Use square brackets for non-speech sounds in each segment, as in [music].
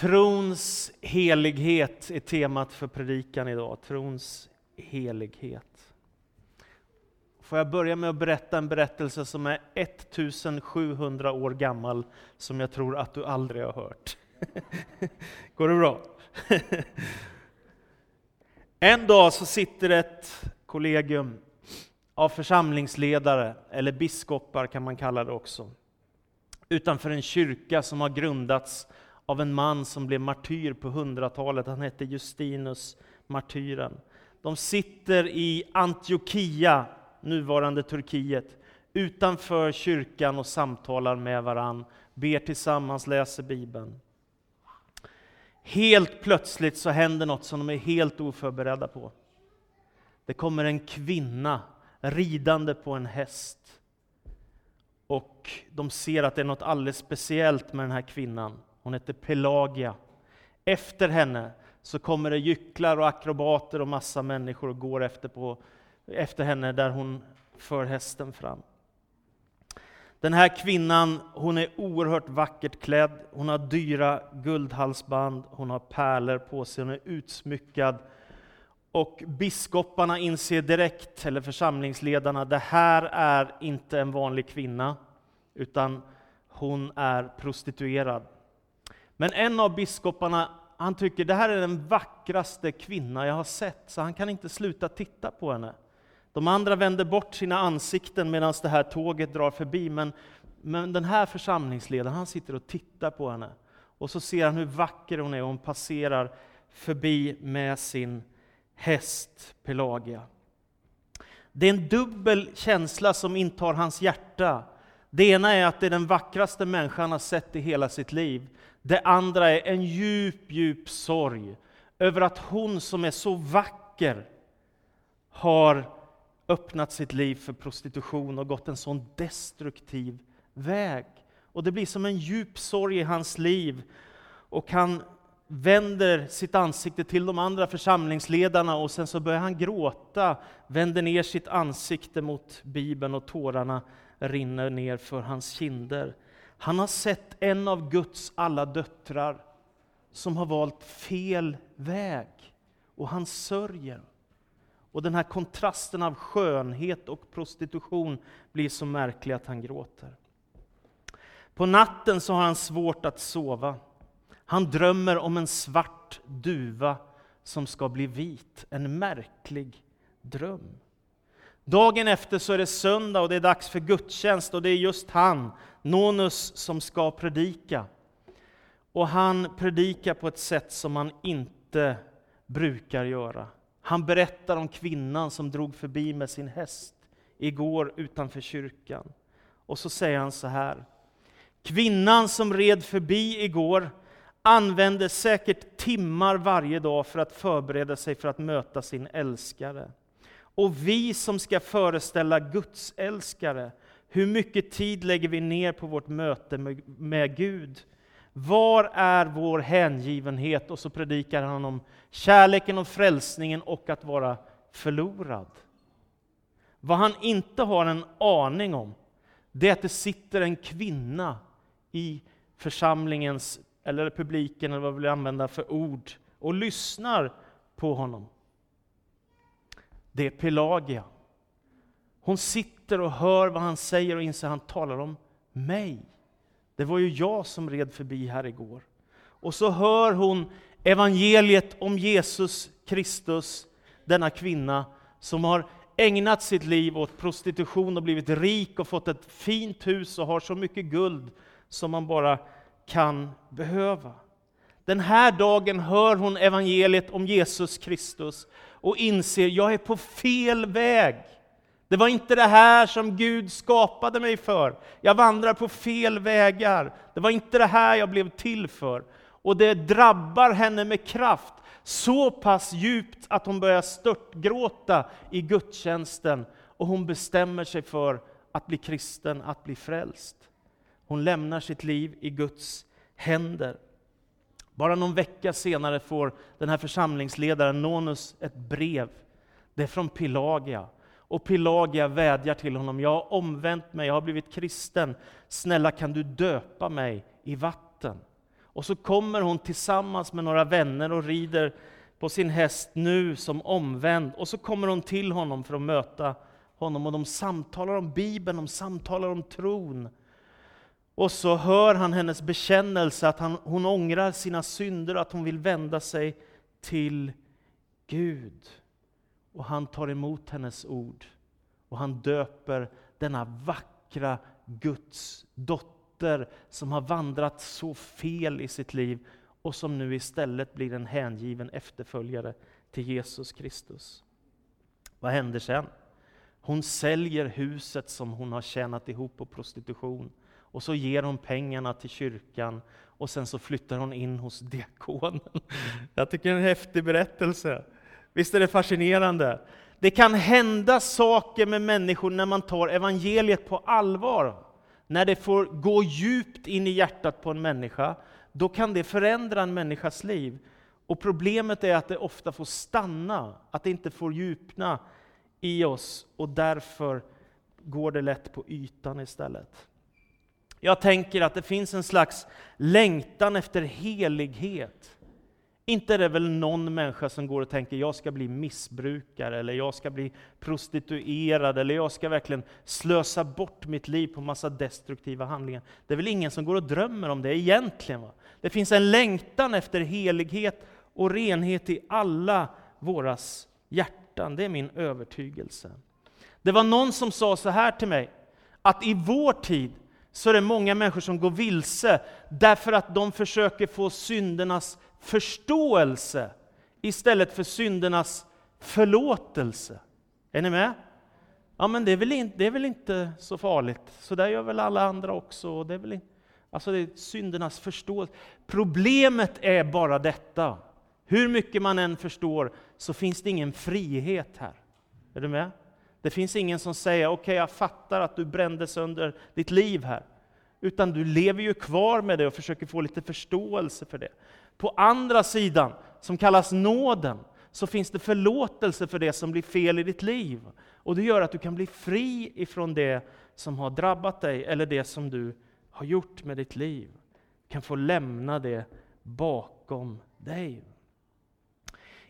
Trons helighet är temat för predikan idag. Trons helighet. Får jag börja med att berätta en berättelse som är 1700 år gammal, som jag tror att du aldrig har hört. [laughs] Går det bra? [laughs] En dag så sitter ett kollegium av församlingsledare, eller biskopar kan man kalla det också, utanför en kyrka som har grundats av en man som blev martyr på hundratalet. Han hette Justinus martyren. De sitter i Antiochia, nuvarande Turkiet, utanför kyrkan och samtalar med varann, ber tillsammans, läser Bibeln. Helt plötsligt så händer något som de är helt oförberedda på. Det kommer en kvinna ridande på en häst. Och de ser att det är något alldeles speciellt med den här kvinnan. Hon heter Pelagia. Efter henne så kommer det gycklar och akrobater och massa människor och går efter, på, efter henne där hon för hästen fram. Den här kvinnan hon är oerhört vackert klädd, hon har dyra guldhalsband, hon har pärlor på sig, hon är utsmyckad. Och biskoparna inser direkt, eller församlingsledarna, det här är inte en vanlig kvinna, utan hon är prostituerad. Men en av biskoparna han tycker det här är den vackraste kvinna jag har sett, så han kan inte sluta titta på henne. De andra vänder bort sina ansikten medan det här tåget drar förbi, men, men den här församlingsledaren han sitter och tittar på henne. Och så ser han hur vacker hon är och hon passerar förbi med sin häst Pelagia. Det är en dubbel känsla som intar hans hjärta. Det ena är att det är den vackraste människan han har sett i hela sitt liv. Det andra är en djup, djup sorg över att hon som är så vacker har öppnat sitt liv för prostitution och gått en sån destruktiv väg. Och det blir som en djup sorg i hans liv. Och han vänder sitt ansikte till de andra församlingsledarna och sen så börjar han gråta, vänder ner sitt ansikte mot Bibeln och tårarna rinner ner för hans kinder. Han har sett en av Guds alla döttrar som har valt fel väg och han sörjer. Och den här kontrasten av skönhet och prostitution blir så märklig att han gråter. På natten så har han svårt att sova. Han drömmer om en svart duva som ska bli vit. En märklig dröm. Dagen efter så är det söndag och det är dags för gudstjänst och det är just han, Nonus, som ska predika. Och han predikar på ett sätt som man inte brukar göra. Han berättar om kvinnan som drog förbi med sin häst igår utanför kyrkan. Och så säger han så här. Kvinnan som red förbi igår använde säkert timmar varje dag för att förbereda sig för att möta sin älskare. Och vi som ska föreställa Guds älskare, hur mycket tid lägger vi ner på vårt möte med, med Gud? Var är vår hängivenhet? Och så predikar han om kärleken och frälsningen och att vara förlorad. Vad han inte har en aning om, det är att det sitter en kvinna i församlingens, eller publiken, eller vad vi vill använda för ord, och lyssnar på honom. Det är Pelagia. Hon sitter och hör vad han säger och inser att han talar om mig. Det var ju jag som red förbi här igår. Och så hör hon evangeliet om Jesus Kristus, denna kvinna som har ägnat sitt liv åt prostitution och blivit rik och fått ett fint hus och har så mycket guld som man bara kan behöva. Den här dagen hör hon evangeliet om Jesus Kristus och inser, jag är på fel väg. Det var inte det här som Gud skapade mig för. Jag vandrar på fel vägar. Det var inte det här jag blev till för. Och det drabbar henne med kraft, så pass djupt att hon börjar störtgråta i gudstjänsten och hon bestämmer sig för att bli kristen, att bli frälst. Hon lämnar sitt liv i Guds händer. Bara någon vecka senare får den här församlingsledaren Nonus ett brev. Det är från Pelagia. Och Pelagia vädjar till honom, jag har omvänt mig, jag har blivit kristen. Snälla kan du döpa mig i vatten? Och så kommer hon tillsammans med några vänner och rider på sin häst nu som omvänd. Och så kommer hon till honom för att möta honom och de samtalar om Bibeln, de samtalar om tron. Och så hör han hennes bekännelse att han, hon ångrar sina synder, att hon vill vända sig till Gud. Och han tar emot hennes ord och han döper denna vackra Guds dotter som har vandrat så fel i sitt liv och som nu istället blir en hängiven efterföljare till Jesus Kristus. Vad händer sen? Hon säljer huset som hon har tjänat ihop på prostitution och så ger hon pengarna till kyrkan och sen så flyttar hon in hos diakonen. Jag tycker det är en häftig berättelse. Visst är det fascinerande? Det kan hända saker med människor när man tar evangeliet på allvar. När det får gå djupt in i hjärtat på en människa, då kan det förändra en människas liv. Och problemet är att det ofta får stanna, att det inte får djupna i oss och därför går det lätt på ytan istället. Jag tänker att det finns en slags längtan efter helighet. Inte är det väl någon människa som går och tänker jag ska bli missbrukare, eller jag ska bli prostituerad, eller jag ska verkligen slösa bort mitt liv på massa destruktiva handlingar. Det är väl ingen som går och drömmer om det egentligen. Va? Det finns en längtan efter helighet och renhet i alla våras hjärtan. Det är min övertygelse. Det var någon som sa så här till mig, att i vår tid så är det många människor som går vilse därför att de försöker få syndernas förståelse istället för syndernas förlåtelse. Är ni med? Ja, men det är väl, in, det är väl inte så farligt. Så där gör väl alla andra också. det är väl in, alltså det är syndernas förståelse. Problemet är bara detta. Hur mycket man än förstår så finns det ingen frihet här. Är du med? Det finns ingen som säger, okej okay, jag fattar att du brände sönder ditt liv här. Utan du lever ju kvar med det och försöker få lite förståelse för det. På andra sidan, som kallas nåden, så finns det förlåtelse för det som blir fel i ditt liv. Och det gör att du kan bli fri ifrån det som har drabbat dig, eller det som du har gjort med ditt liv. Du kan få lämna det bakom dig.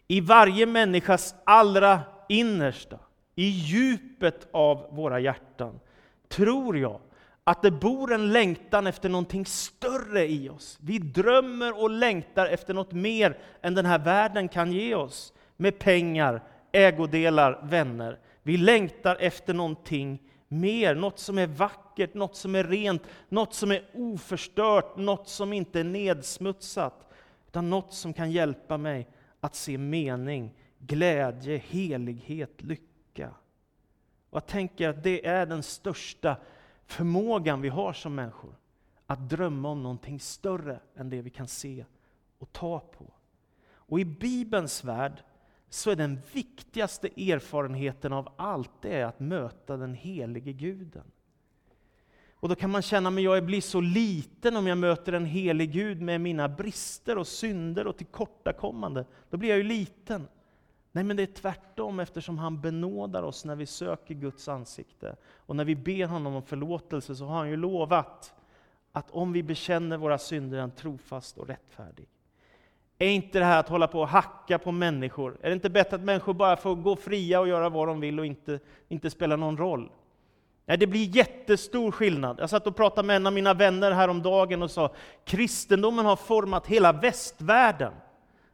I varje människas allra innersta, i djupet av våra hjärtan, tror jag att det bor en längtan efter någonting större i oss. Vi drömmer och längtar efter något mer än den här världen kan ge oss. Med pengar, ägodelar, vänner. Vi längtar efter någonting mer, något som är vackert, något som är rent, något som är oförstört, något som inte är nedsmutsat. Utan något som kan hjälpa mig att se mening, glädje, helighet, lycka. Och jag tänker att det är den största förmågan vi har som människor att drömma om någonting större än det vi kan se och ta på. Och i Bibelns värld så är den viktigaste erfarenheten av allt det är att möta den helige Guden. Och då kan man känna, att jag blir så liten om jag möter en helig Gud med mina brister och synder och tillkortakommande. Då blir jag ju liten. Nej, men det är tvärtom eftersom han benådar oss när vi söker Guds ansikte. Och när vi ber honom om förlåtelse så har han ju lovat att om vi bekänner våra synder är han trofast och rättfärdig. Är inte det här att hålla på och hacka på människor, är det inte bättre att människor bara får gå fria och göra vad de vill och inte, inte spela någon roll? Nej, det blir jättestor skillnad. Jag satt och pratade med en av mina vänner häromdagen och sa kristendomen har format hela västvärlden.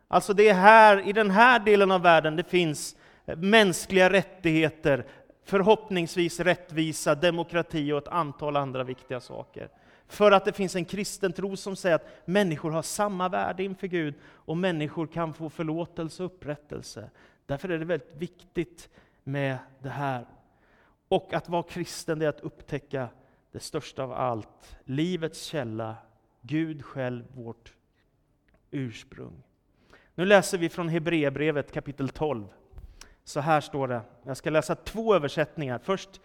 Alltså det är här, i den här delen av världen det finns mänskliga rättigheter, förhoppningsvis rättvisa, demokrati och ett antal andra viktiga saker. För att det finns en kristen tro som säger att människor har samma värde inför Gud och människor kan få förlåtelse och upprättelse. Därför är det väldigt viktigt med det här. Och att vara kristen är att upptäcka det största av allt, livets källa, Gud själv, vårt ursprung. Nu läser vi från Hebreerbrevet kapitel 12. Så här står det. Jag ska läsa två översättningar. Först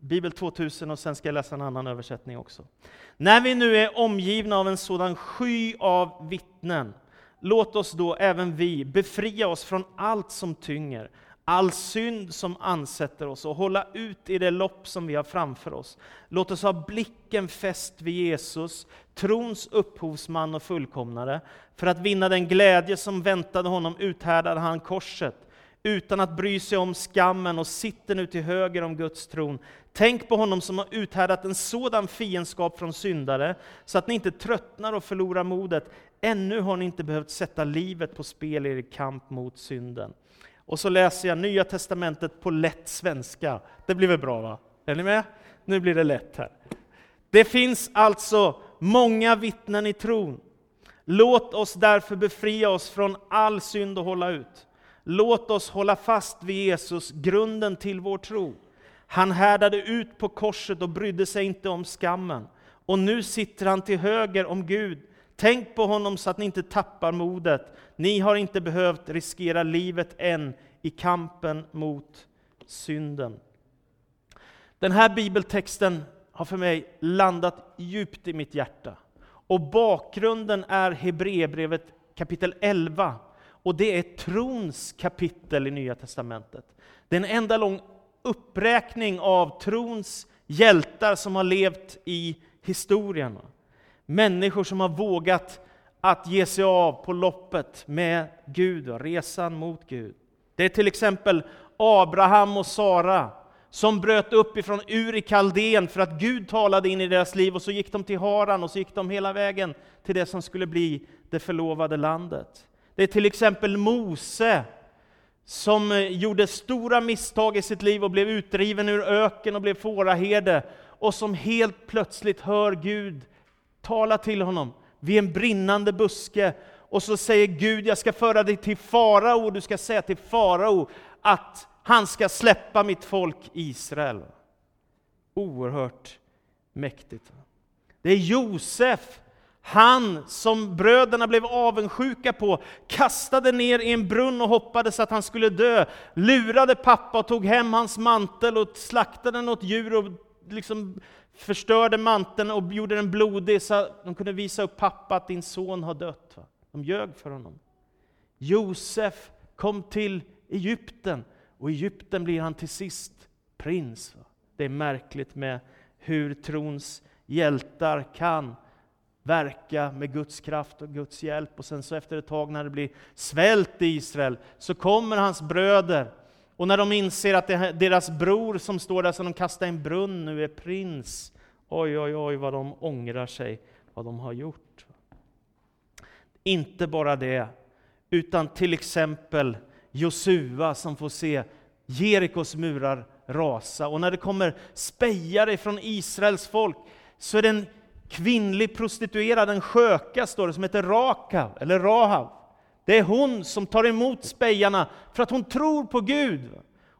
Bibel 2000 och sen ska jag läsa en annan översättning också. När vi nu är omgivna av en sådan sky av vittnen, låt oss då även vi befria oss från allt som tynger, all synd som ansätter oss och hålla ut i det lopp som vi har framför oss. Låt oss ha blicken fäst vid Jesus, trons upphovsman och fullkomnare. För att vinna den glädje som väntade honom uthärdade han korset utan att bry sig om skammen och sitter nu till höger om Guds tron. Tänk på honom som har uthärdat en sådan fiendskap från syndare, så att ni inte tröttnar och förlorar modet. Ännu har ni inte behövt sätta livet på spel i er kamp mot synden. Och så läser jag Nya Testamentet på lätt svenska. Det blir väl bra va? Är ni med? Nu blir det lätt här. Det finns alltså många vittnen i tron. Låt oss därför befria oss från all synd och hålla ut. Låt oss hålla fast vid Jesus, grunden till vår tro. Han härdade ut på korset och brydde sig inte om skammen. Och nu sitter han till höger om Gud. Tänk på honom så att ni inte tappar modet. Ni har inte behövt riskera livet än i kampen mot synden. Den här bibeltexten har för mig landat djupt i mitt hjärta. Och bakgrunden är Hebreerbrevet kapitel 11 och det är trons kapitel i Nya Testamentet. Det är en enda lång uppräkning av trons hjältar som har levt i historien. Människor som har vågat att ge sig av på loppet med Gud, och resan mot Gud. Det är till exempel Abraham och Sara som bröt upp ifrån Ur i Kaldén för att Gud talade in i deras liv och så gick de till Haran och så gick de hela vägen till det som skulle bli det förlovade landet. Det är till exempel Mose som eh, gjorde stora misstag i sitt liv och blev utdriven ur öken och blev fåraherde och som helt plötsligt hör Gud tala till honom vid en brinnande buske och så säger Gud, jag ska föra dig till farao och du ska säga till farao att han ska släppa mitt folk Israel. Oerhört mäktigt. Det är Josef han som bröderna blev avundsjuka på kastade ner i en brunn och hoppades att han skulle dö, lurade pappa och tog hem hans mantel och slaktade något djur och liksom förstörde manteln och gjorde den blodig så att de kunde visa upp pappa att din son har dött. De ljög för honom. Josef kom till Egypten och i Egypten blir han till sist prins. Det är märkligt med hur trons hjältar kan verka med Guds kraft och Guds hjälp. Och sen så efter ett tag när det blir svält i Israel, så kommer hans bröder. Och när de inser att det deras bror som står där som de kastar i en brunn nu är prins, oj, oj, oj vad de ångrar sig, vad de har gjort. Inte bara det, utan till exempel Josua som får se Jerikos murar rasa. Och när det kommer spejare från Israels folk, så är det en kvinnlig prostituerad, en sköka står det, som heter Rakav, eller Rahav. Det är hon som tar emot spejarna för att hon tror på Gud.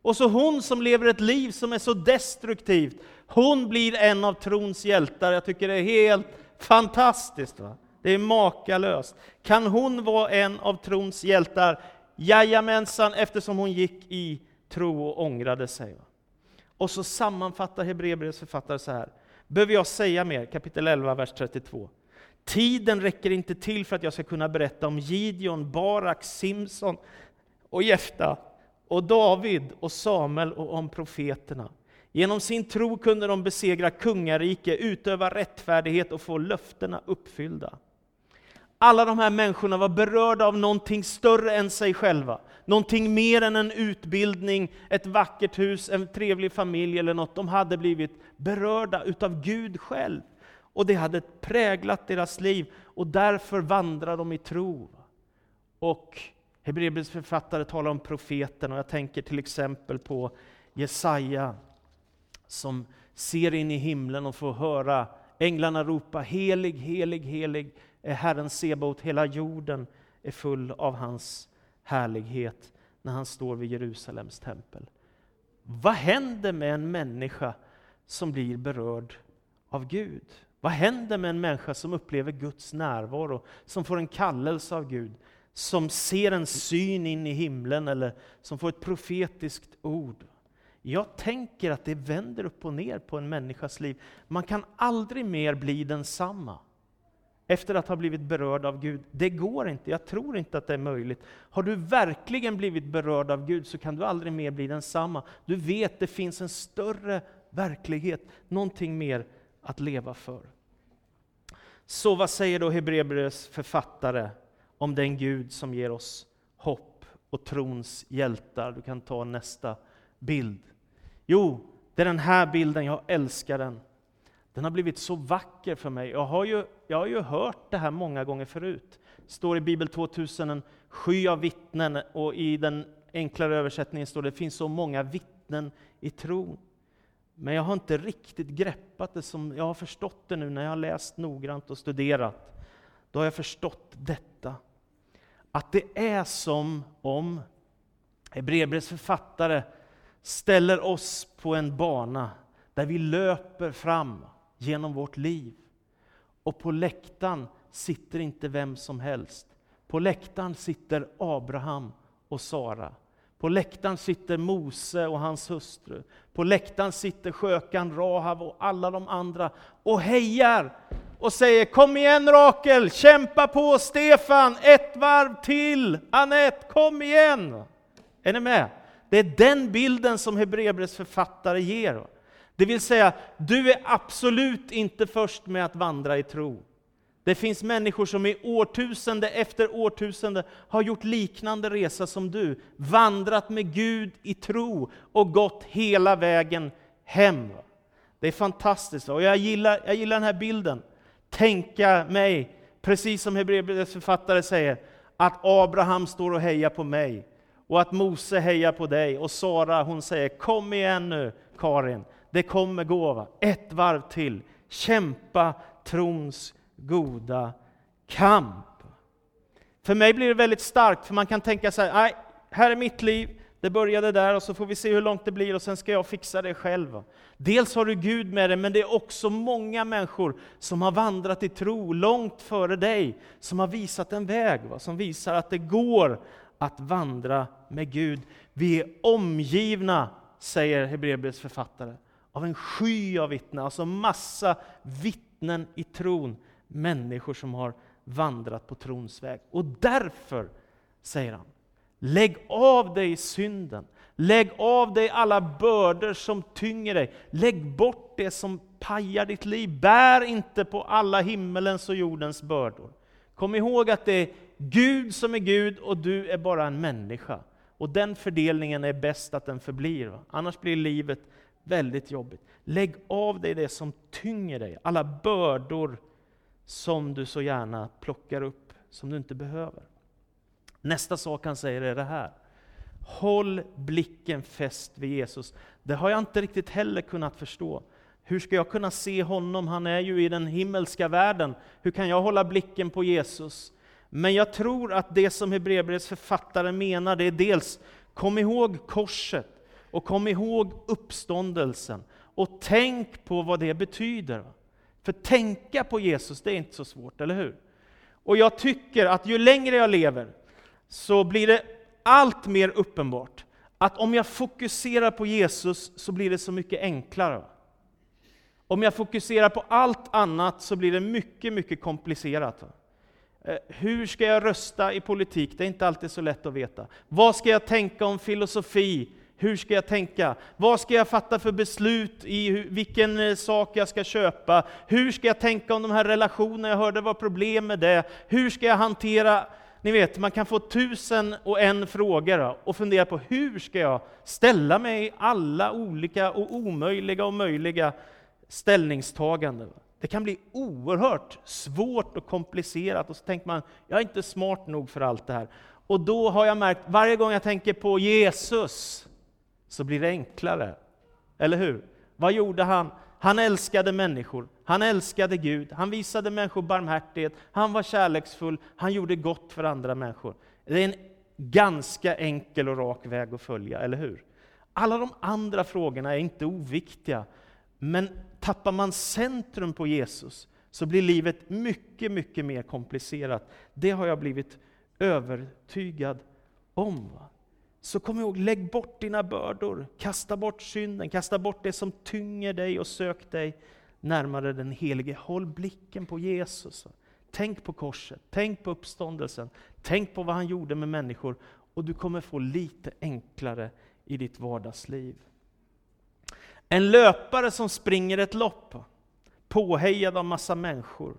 Och så hon som lever ett liv som är så destruktivt, hon blir en av trons hjältar. Jag tycker det är helt fantastiskt. Va? Det är makalöst. Kan hon vara en av trons hjältar? Jajamensan, eftersom hon gick i tro och ångrade sig. Va? Och så sammanfattar Hebreerbrevets författare så här. Behöver jag säga mer? Kapitel 11, vers 32. Tiden räcker inte till för att jag ska kunna berätta om Gideon, Barak, Simson och Jefta, och David och Samuel och om profeterna. Genom sin tro kunde de besegra kungarike, utöva rättfärdighet och få löftena uppfyllda. Alla de här människorna var berörda av någonting större än sig själva. Någonting mer än en utbildning, ett vackert hus, en trevlig familj eller något. De hade blivit berörda utav Gud själv. Och det hade präglat deras liv och därför vandrar de i tro. Och Hebreerbrevets författare talar om profeten och jag tänker till exempel på Jesaja som ser in i himlen och får höra änglarna ropa helig, helig, helig är Herren Sebaot, hela jorden är full av hans härlighet när han står vid Jerusalems tempel. Vad händer med en människa som blir berörd av Gud? Vad händer med en människa som upplever Guds närvaro, som får en kallelse av Gud, som ser en syn in i himlen eller som får ett profetiskt ord? Jag tänker att det vänder upp och ner på en människas liv. Man kan aldrig mer bli densamma efter att ha blivit berörd av Gud. Det går inte, jag tror inte att det är möjligt. Har du verkligen blivit berörd av Gud så kan du aldrig mer bli densamma. Du vet, det finns en större verklighet, någonting mer att leva för. Så vad säger då Hebreerbrevets författare om den Gud som ger oss hopp och trons hjältar? Du kan ta nästa bild. Jo, det är den här bilden, jag älskar den. Den har blivit så vacker för mig. Jag har ju, jag har ju hört det här många gånger förut. Det står i Bibel 2000 en sky av vittnen och i den enklare översättningen står det det finns så många vittnen i tron. Men jag har inte riktigt greppat det som jag har förstått det nu när jag har läst noggrant och studerat. Då har jag förstått detta. Att det är som om Hebreerbrevets författare ställer oss på en bana där vi löper fram genom vårt liv. Och på läktaren sitter inte vem som helst. På läktaren sitter Abraham och Sara. På läktaren sitter Mose och hans hustru. På läktaren sitter skökan Rahav och alla de andra och hejar och säger Kom igen Rakel, kämpa på Stefan, ett varv till! Anette, kom igen! Är ni med? Det är den bilden som Hebreerbrevets författare ger. Det vill säga, du är absolut inte först med att vandra i tro. Det finns människor som i årtusende efter årtusende har gjort liknande resa som du, vandrat med Gud i tro och gått hela vägen hem. Det är fantastiskt. Och jag gillar, jag gillar den här bilden. Tänka mig, precis som Hebreerbrevets författare säger, att Abraham står och hejar på mig och att Mose hejar på dig och Sara hon säger Kom igen nu Karin, det kommer gå. Ett varv till. Kämpa trons goda kamp. För mig blir det väldigt starkt, för man kan tänka så här, nej, här är mitt liv, det började där och så får vi se hur långt det blir och sen ska jag fixa det själv. Dels har du Gud med dig, men det är också många människor som har vandrat i tro långt före dig, som har visat en väg, som visar att det går att vandra med Gud. Vi är omgivna, säger Hebreerbrevets författare, av en sky av vittnen, alltså massa vittnen i tron. Människor som har vandrat på trons väg. Och därför, säger han, lägg av dig synden. Lägg av dig alla bördor som tynger dig. Lägg bort det som pajar ditt liv. Bär inte på alla himmelens och jordens bördor. Kom ihåg att det är Gud som är Gud och du är bara en människa. Och den fördelningen är bäst att den förblir. Annars blir livet väldigt jobbigt. Lägg av dig det som tynger dig, alla bördor som du så gärna plockar upp, som du inte behöver. Nästa sak han säger är det här. Håll blicken fäst vid Jesus. Det har jag inte riktigt heller kunnat förstå. Hur ska jag kunna se honom? Han är ju i den himmelska världen. Hur kan jag hålla blicken på Jesus? Men jag tror att det som Hebreerbrevets författare menar, det är dels, kom ihåg korset, och kom ihåg uppståndelsen, och tänk på vad det betyder. För tänka på Jesus, det är inte så svårt, eller hur? Och jag tycker att ju längre jag lever, så blir det allt mer uppenbart att om jag fokuserar på Jesus så blir det så mycket enklare. Om jag fokuserar på allt annat så blir det mycket, mycket komplicerat. Eh, hur ska jag rösta i politik? Det är inte alltid så lätt att veta. Vad ska jag tänka om filosofi? Hur ska jag tänka? Vad ska jag fatta för beslut i vilken eh, sak jag ska köpa? Hur ska jag tänka om de här relationerna? Jag hörde var problem med det. Hur ska jag hantera ni vet, man kan få tusen och en frågor och fundera på hur ska jag ställa mig i alla olika och omöjliga och möjliga ställningstaganden. Det kan bli oerhört svårt och komplicerat och så tänker man, jag är inte smart nog för allt det här. Och då har jag märkt, varje gång jag tänker på Jesus, så blir det enklare. Eller hur? Vad gjorde han? Han älskade människor, han älskade Gud, han visade människor barmhärtighet, han var kärleksfull, han gjorde gott för andra människor. Det är en ganska enkel och rak väg att följa, eller hur? Alla de andra frågorna är inte oviktiga, men tappar man centrum på Jesus så blir livet mycket, mycket mer komplicerat. Det har jag blivit övertygad om. Så kom ihåg, lägg bort dina bördor, kasta bort synden, kasta bort det som tynger dig och sök dig närmare den Helige. Håll blicken på Jesus. Tänk på korset, tänk på uppståndelsen, tänk på vad han gjorde med människor och du kommer få lite enklare i ditt vardagsliv. En löpare som springer ett lopp, påhejad av massa människor,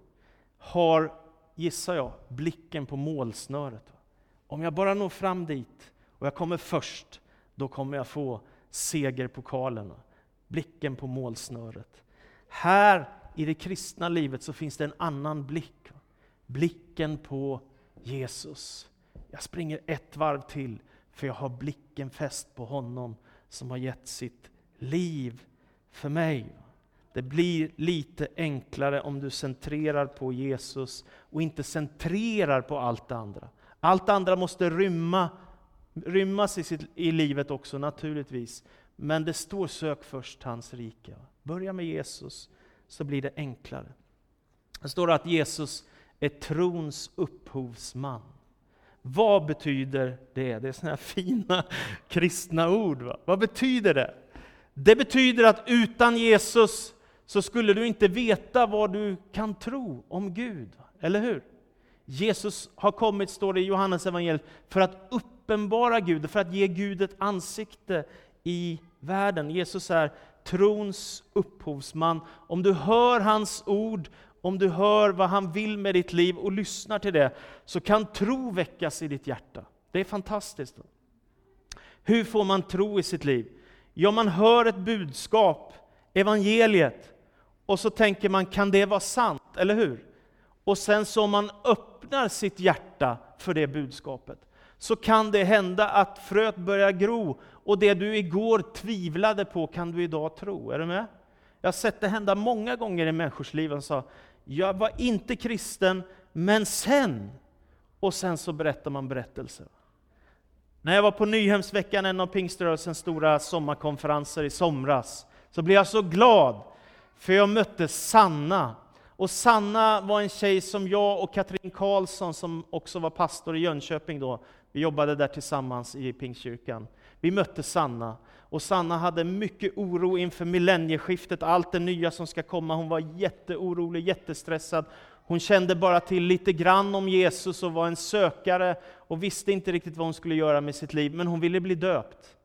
har, gissar jag, blicken på målsnöret. Om jag bara når fram dit och jag kommer först, då kommer jag få segerpokalen. Blicken på målsnöret. Här i det kristna livet så finns det en annan blick. Blicken på Jesus. Jag springer ett varv till, för jag har blicken fäst på honom som har gett sitt liv för mig. Det blir lite enklare om du centrerar på Jesus och inte centrerar på allt det andra. Allt det andra måste rymma, rymmas i, sitt, i livet också naturligtvis. Men det står sök först hans rike. Börja med Jesus så blir det enklare. Det står att Jesus är trons upphovsman. Vad betyder det? Det är sådana här fina [laughs] kristna ord. Va? Vad betyder det? Det betyder att utan Jesus så skulle du inte veta vad du kan tro om Gud. Eller hur? Jesus har kommit, står det i Johannes evangeliet, för att uppenbara Gud, för att ge Gud ett ansikte i världen. Jesus är trons upphovsman. Om du hör hans ord, om du hör vad han vill med ditt liv och lyssnar till det, så kan tro väckas i ditt hjärta. Det är fantastiskt. Hur får man tro i sitt liv? Ja, man hör ett budskap, evangeliet, och så tänker man, kan det vara sant? Eller hur? Och sen så om man öppnar sitt hjärta för det budskapet, så kan det hända att fröet börjar gro, och det du igår tvivlade på kan du idag tro. Är du med? Jag har sett det hända många gånger i människors liv. Och sa, jag var inte kristen, men sen... Och sen så berättar man berättelser. När jag var på Nyhemsveckan, en av pingströrelsens stora sommarkonferenser i somras, så blev jag så glad, för jag mötte Sanna. Och Sanna var en tjej som jag och Katrin Karlsson, som också var pastor i Jönköping då, vi jobbade där tillsammans i Pingstkyrkan. Vi mötte Sanna, och Sanna hade mycket oro inför millennieskiftet, allt det nya som ska komma. Hon var jätteorolig, jättestressad. Hon kände bara till lite grann om Jesus och var en sökare och visste inte riktigt vad hon skulle göra med sitt liv, men hon ville bli döpt.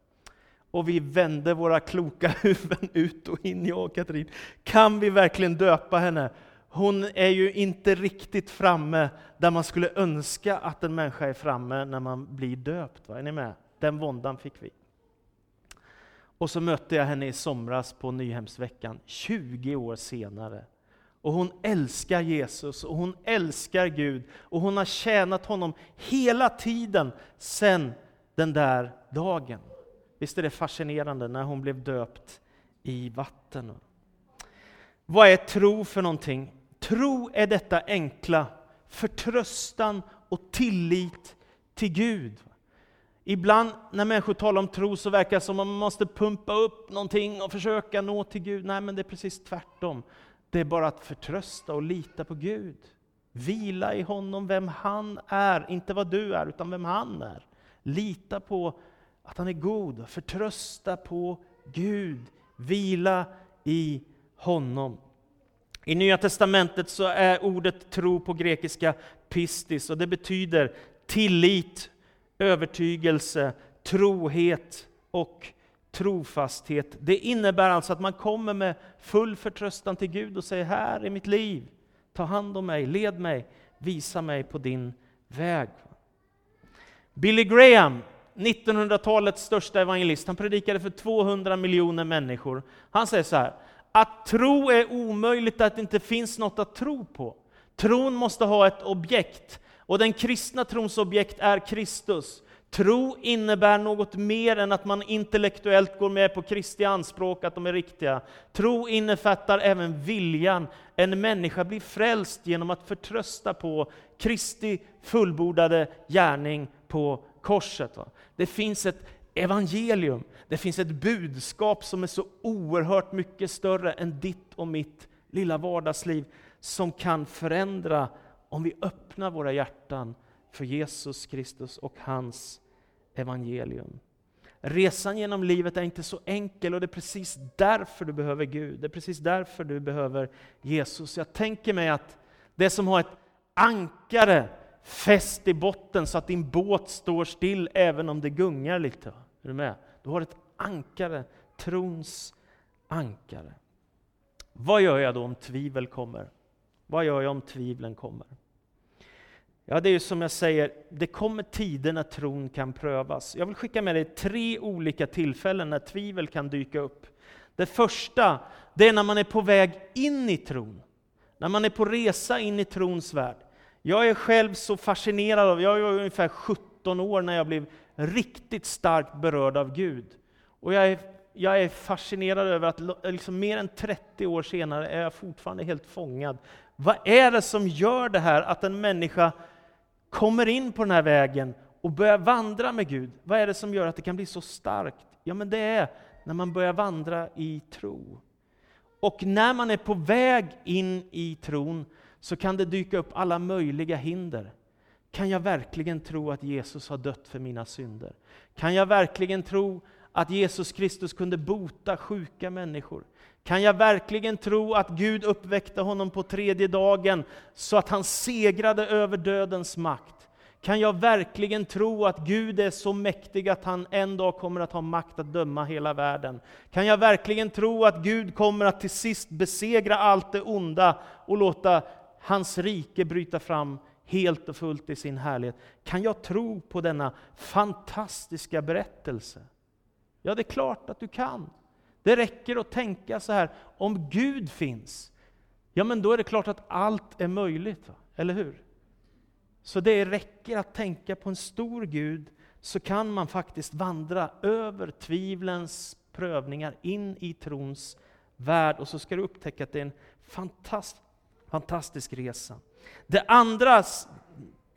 Och vi vände våra kloka [laughs] huvuden ut och in, jag och Katrin. Kan vi verkligen döpa henne? Hon är ju inte riktigt framme där man skulle önska att en människa är framme när man blir döpt. Va? Är ni med? Den våndan fick vi. Och så mötte jag henne i somras på Nyhemsveckan, 20 år senare. Och hon älskar Jesus och hon älskar Gud och hon har tjänat honom hela tiden sedan den där dagen. Visst är det fascinerande när hon blev döpt i vatten? Vad är tro för någonting? Tro är detta enkla, förtröstan och tillit till Gud. Ibland när människor talar om tro så verkar det som att man måste pumpa upp någonting och försöka nå till Gud. Nej, men det är precis tvärtom. Det är bara att förtrösta och lita på Gud. Vila i honom, vem han är, inte vad du är, utan vem han är. Lita på att han är god, förtrösta på Gud, vila i honom. I Nya Testamentet så är ordet tro på grekiska pistis och det betyder tillit, övertygelse, trohet och trofasthet. Det innebär alltså att man kommer med full förtröstan till Gud och säger här är mitt liv, ta hand om mig, led mig, visa mig på din väg. Billy Graham, 1900-talets största evangelist, han predikade för 200 miljoner människor. Han säger så här, att tro är omöjligt att det inte finns något att tro på. Tron måste ha ett objekt, och den kristna trons objekt är Kristus. Tro innebär något mer än att man intellektuellt går med på Kristi anspråk, att de är riktiga. Tro innefattar även viljan. En människa blir frälst genom att förtrösta på Kristi fullbordade gärning på korset. Det finns ett evangelium, det finns ett budskap som är så oerhört mycket större än ditt och mitt lilla vardagsliv, som kan förändra om vi öppnar våra hjärtan för Jesus Kristus och hans evangelium. Resan genom livet är inte så enkel och det är precis därför du behöver Gud. Det är precis därför du behöver Jesus. Jag tänker mig att det som har ett ankare fäst i botten så att din båt står still även om det gungar lite. Är du med? Du har ett ankare, trons ankare. Vad gör jag då om tvivel kommer? Vad gör jag om tvivlen kommer? Ja, det är ju som jag säger, det kommer tider när tron kan prövas. Jag vill skicka med dig tre olika tillfällen när tvivel kan dyka upp. Det första, det är när man är på väg in i tron. När man är på resa in i trons värld. Jag är själv så fascinerad av, jag var ungefär 17 år när jag blev riktigt starkt berörd av Gud. Och jag är, jag är fascinerad över att liksom mer än 30 år senare är jag fortfarande helt fångad. Vad är det som gör det här att en människa kommer in på den här vägen och börjar vandra med Gud? Vad är det som gör att det kan bli så starkt? Ja, men det är när man börjar vandra i tro. Och när man är på väg in i tron så kan det dyka upp alla möjliga hinder. Kan jag verkligen tro att Jesus har dött för mina synder? Kan jag verkligen tro att Jesus Kristus kunde bota sjuka människor? Kan jag verkligen tro att Gud uppväckte honom på tredje dagen så att han segrade över dödens makt? Kan jag verkligen tro att Gud är så mäktig att han en dag kommer att ha makt att döma hela världen? Kan jag verkligen tro att Gud kommer att till sist besegra allt det onda och låta hans rike bryta fram helt och fullt i sin härlighet? Kan jag tro på denna fantastiska berättelse? Ja, det är klart att du kan. Det räcker att tänka så här, om Gud finns, ja men då är det klart att allt är möjligt, eller hur? Så det räcker att tänka på en stor Gud, så kan man faktiskt vandra över tvivlens prövningar in i trons värld, och så ska du upptäcka att det är en fantastisk, fantastisk resa. Det andra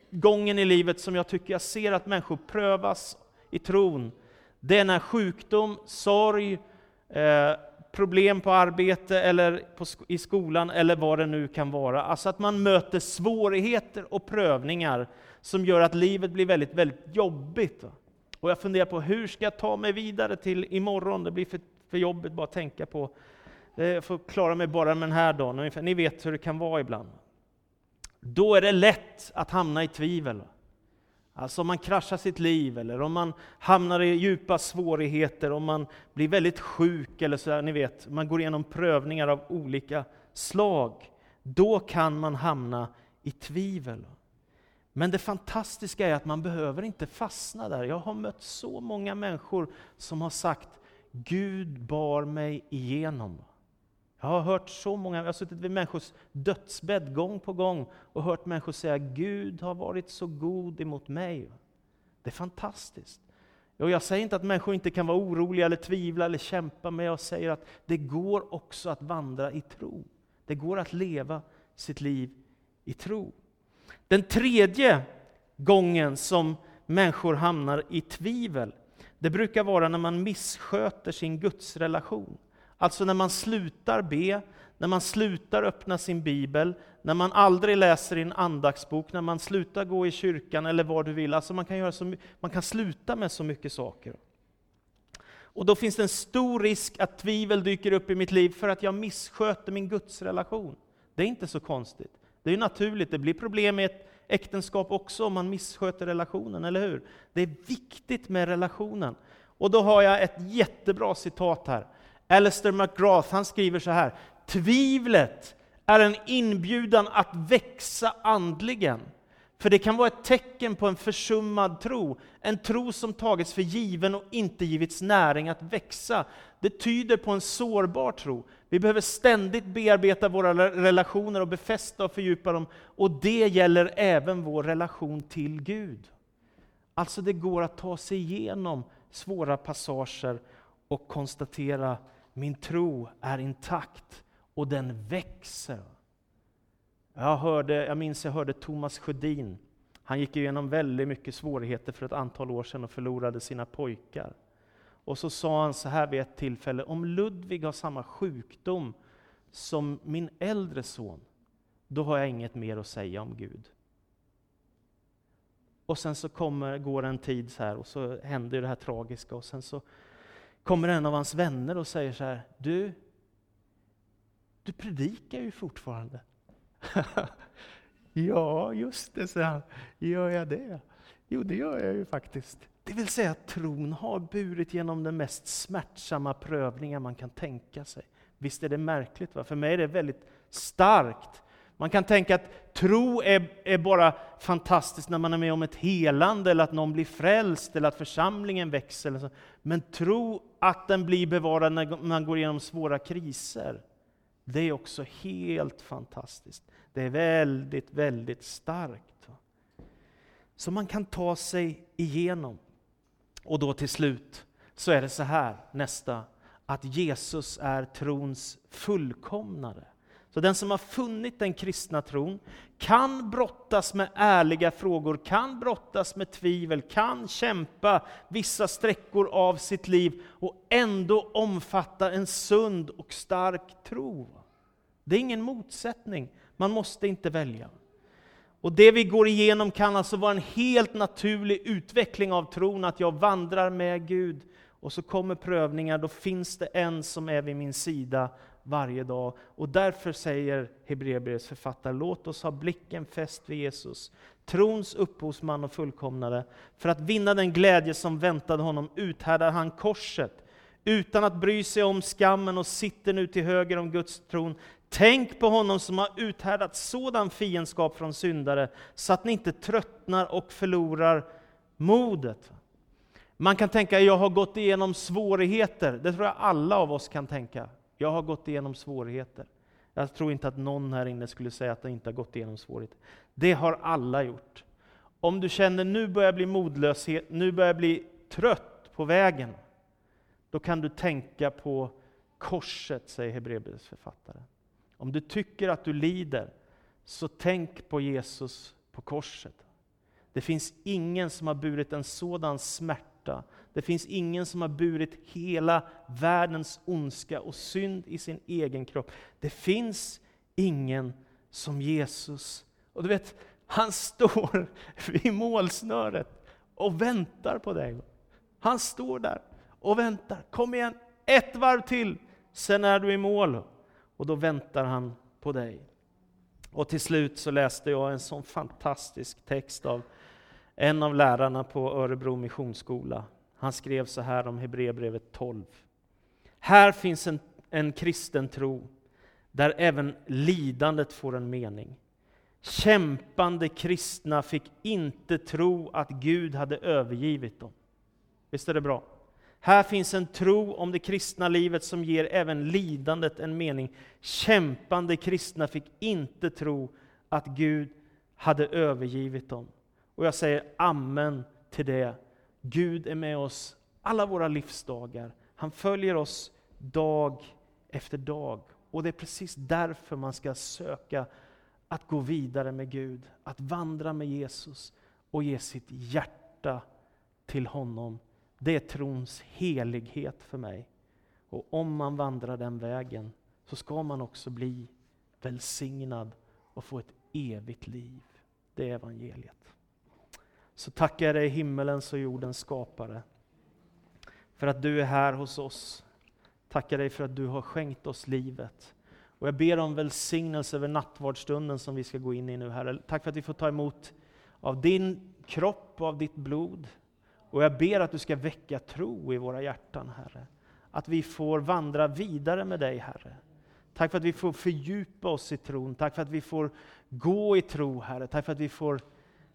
gången i livet som jag tycker jag ser att människor prövas i tron, det är när sjukdom, sorg, eh, problem på arbete eller på, i skolan eller vad det nu kan vara. Alltså att man möter svårigheter och prövningar som gör att livet blir väldigt, väldigt jobbigt. Och jag funderar på hur ska jag ta mig vidare till imorgon? Det blir för, för jobbigt bara att tänka på. Eh, jag får klara mig bara med den här dagen. Ungefär. Ni vet hur det kan vara ibland. Då är det lätt att hamna i tvivel. Alltså om man kraschar sitt liv, eller om man hamnar i djupa svårigheter, om man blir väldigt sjuk, eller så där, ni vet, man går igenom prövningar av olika slag. Då kan man hamna i tvivel. Men det fantastiska är att man behöver inte fastna där. Jag har mött så många människor som har sagt Gud bar mig igenom. Jag har hört så många, jag har suttit vid människors dödsbädd gång på gång och hört människor säga Gud har varit så god emot mig. Det är fantastiskt. Och jag säger inte att människor inte kan vara oroliga eller tvivla eller kämpa, men jag säger att det går också att vandra i tro. Det går att leva sitt liv i tro. Den tredje gången som människor hamnar i tvivel, det brukar vara när man missköter sin gudsrelation. Alltså när man slutar be, när man slutar öppna sin bibel, när man aldrig läser i en andaktsbok, när man slutar gå i kyrkan eller vad du vill. Alltså man kan, göra så, man kan sluta med så mycket saker. Och då finns det en stor risk att tvivel dyker upp i mitt liv för att jag missköter min gudsrelation. Det är inte så konstigt. Det är naturligt, det blir problem i ett äktenskap också om man missköter relationen, eller hur? Det är viktigt med relationen. Och då har jag ett jättebra citat här. Alistair McGrath han skriver så här. Tvivlet är en inbjudan att växa andligen. För det kan vara ett tecken på en försummad tro, en tro som tagits för given och inte givits näring att växa. Det tyder på en sårbar tro. Vi behöver ständigt bearbeta våra relationer och befästa och fördjupa dem. Och det gäller även vår relation till Gud. Alltså det går att ta sig igenom svåra passager och konstatera min tro är intakt och den växer. Jag, hörde, jag minns jag hörde Thomas Sjödin. Han gick igenom väldigt mycket svårigheter för ett antal år sedan och förlorade sina pojkar. Och så sa han så här vid ett tillfälle, om Ludvig har samma sjukdom som min äldre son, då har jag inget mer att säga om Gud. Och sen så kommer, går en tid så här och så händer det här tragiska och sen så kommer en av hans vänner och säger så här, du, du predikar ju fortfarande. [laughs] Ja, just det, säger han. Gör jag det? Jo, det gör jag ju faktiskt. Det vill säga att tron har burit genom den mest smärtsamma prövningar man kan tänka sig. Visst är det märkligt? Va? För mig är det väldigt starkt. Man kan tänka att tro är, är bara fantastiskt när man är med om ett helande, eller att någon blir frälst, eller att församlingen växer. Men tro att den blir bevarad när man går igenom svåra kriser, det är också helt fantastiskt. Det är väldigt, väldigt starkt. Så man kan ta sig igenom. Och då till slut så är det så här, nästa, att Jesus är trons fullkomnare. Så den som har funnit den kristna tron kan brottas med ärliga frågor, kan brottas med tvivel, kan kämpa vissa sträckor av sitt liv och ändå omfatta en sund och stark tro. Det är ingen motsättning, man måste inte välja. Och det vi går igenom kan alltså vara en helt naturlig utveckling av tron, att jag vandrar med Gud. Och så kommer prövningar, då finns det en som är vid min sida varje dag. Och därför säger Hebreerbrevets författare, låt oss ha blicken fäst vid Jesus, trons upphovsman och fullkomnare. För att vinna den glädje som väntade honom uthärdar han korset, utan att bry sig om skammen och sitter nu till höger om Guds tron. Tänk på honom som har uthärdat sådan fiendskap från syndare, så att ni inte tröttnar och förlorar modet. Man kan tänka, jag har gått igenom svårigheter. Det tror jag alla av oss kan tänka. Jag har gått igenom svårigheter. Jag tror inte att någon här inne skulle säga att de inte har gått igenom svårigheter. Det har alla gjort. Om du känner nu börjar jag bli modlös, nu börjar jag bli trött på vägen, då kan du tänka på korset, säger Hebreerbrevets författare. Om du tycker att du lider, så tänk på Jesus på korset. Det finns ingen som har burit en sådan smärta. Det finns ingen som har burit hela världens ondska och synd i sin egen kropp. Det finns ingen som Jesus. Och du vet, han [laughs] står vid målsnöret och väntar på dig. Han står där och väntar. Kom igen, ett varv till, sen är du i mål. Och då väntar han på dig. Och till slut så läste jag en sån fantastisk text av en av lärarna på Örebro Missionsskola. Han skrev så här om Hebreerbrevet 12. Här finns en, en kristen tro, där även lidandet får en mening. Kämpande kristna fick inte tro att Gud hade övergivit dem. Visst är det bra? Här finns en tro om det kristna livet som ger även lidandet en mening. Kämpande kristna fick inte tro att Gud hade övergivit dem. Och jag säger amen till det. Gud är med oss alla våra livsdagar. Han följer oss dag efter dag. Och det är precis därför man ska söka att gå vidare med Gud, att vandra med Jesus och ge sitt hjärta till honom det är trons helighet för mig. Och om man vandrar den vägen så ska man också bli välsignad och få ett evigt liv. Det är evangeliet. Så tackar jag dig himmelens och jordens skapare för att du är här hos oss. Tackar dig för att du har skänkt oss livet. Och jag ber om välsignelse över nattvardsstunden som vi ska gå in i nu, Herre. Tack för att vi får ta emot av din kropp och av ditt blod. Och jag ber att du ska väcka tro i våra hjärtan, Herre. Att vi får vandra vidare med dig, Herre. Tack för att vi får fördjupa oss i tron. Tack för att vi får gå i tro, Herre. Tack för att vi får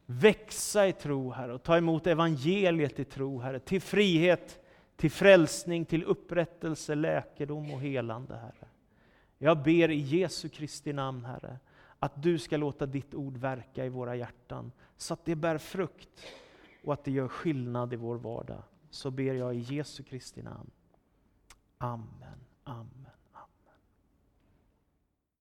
växa i tro, Herre, och ta emot evangeliet i tro, Herre. Till frihet, till frälsning, till upprättelse, läkedom och helande, Herre. Jag ber i Jesu Kristi namn, Herre, att du ska låta ditt ord verka i våra hjärtan, så att det bär frukt och att det gör skillnad i vår vardag. Så ber jag i Jesu Kristi namn. Amen. Amen.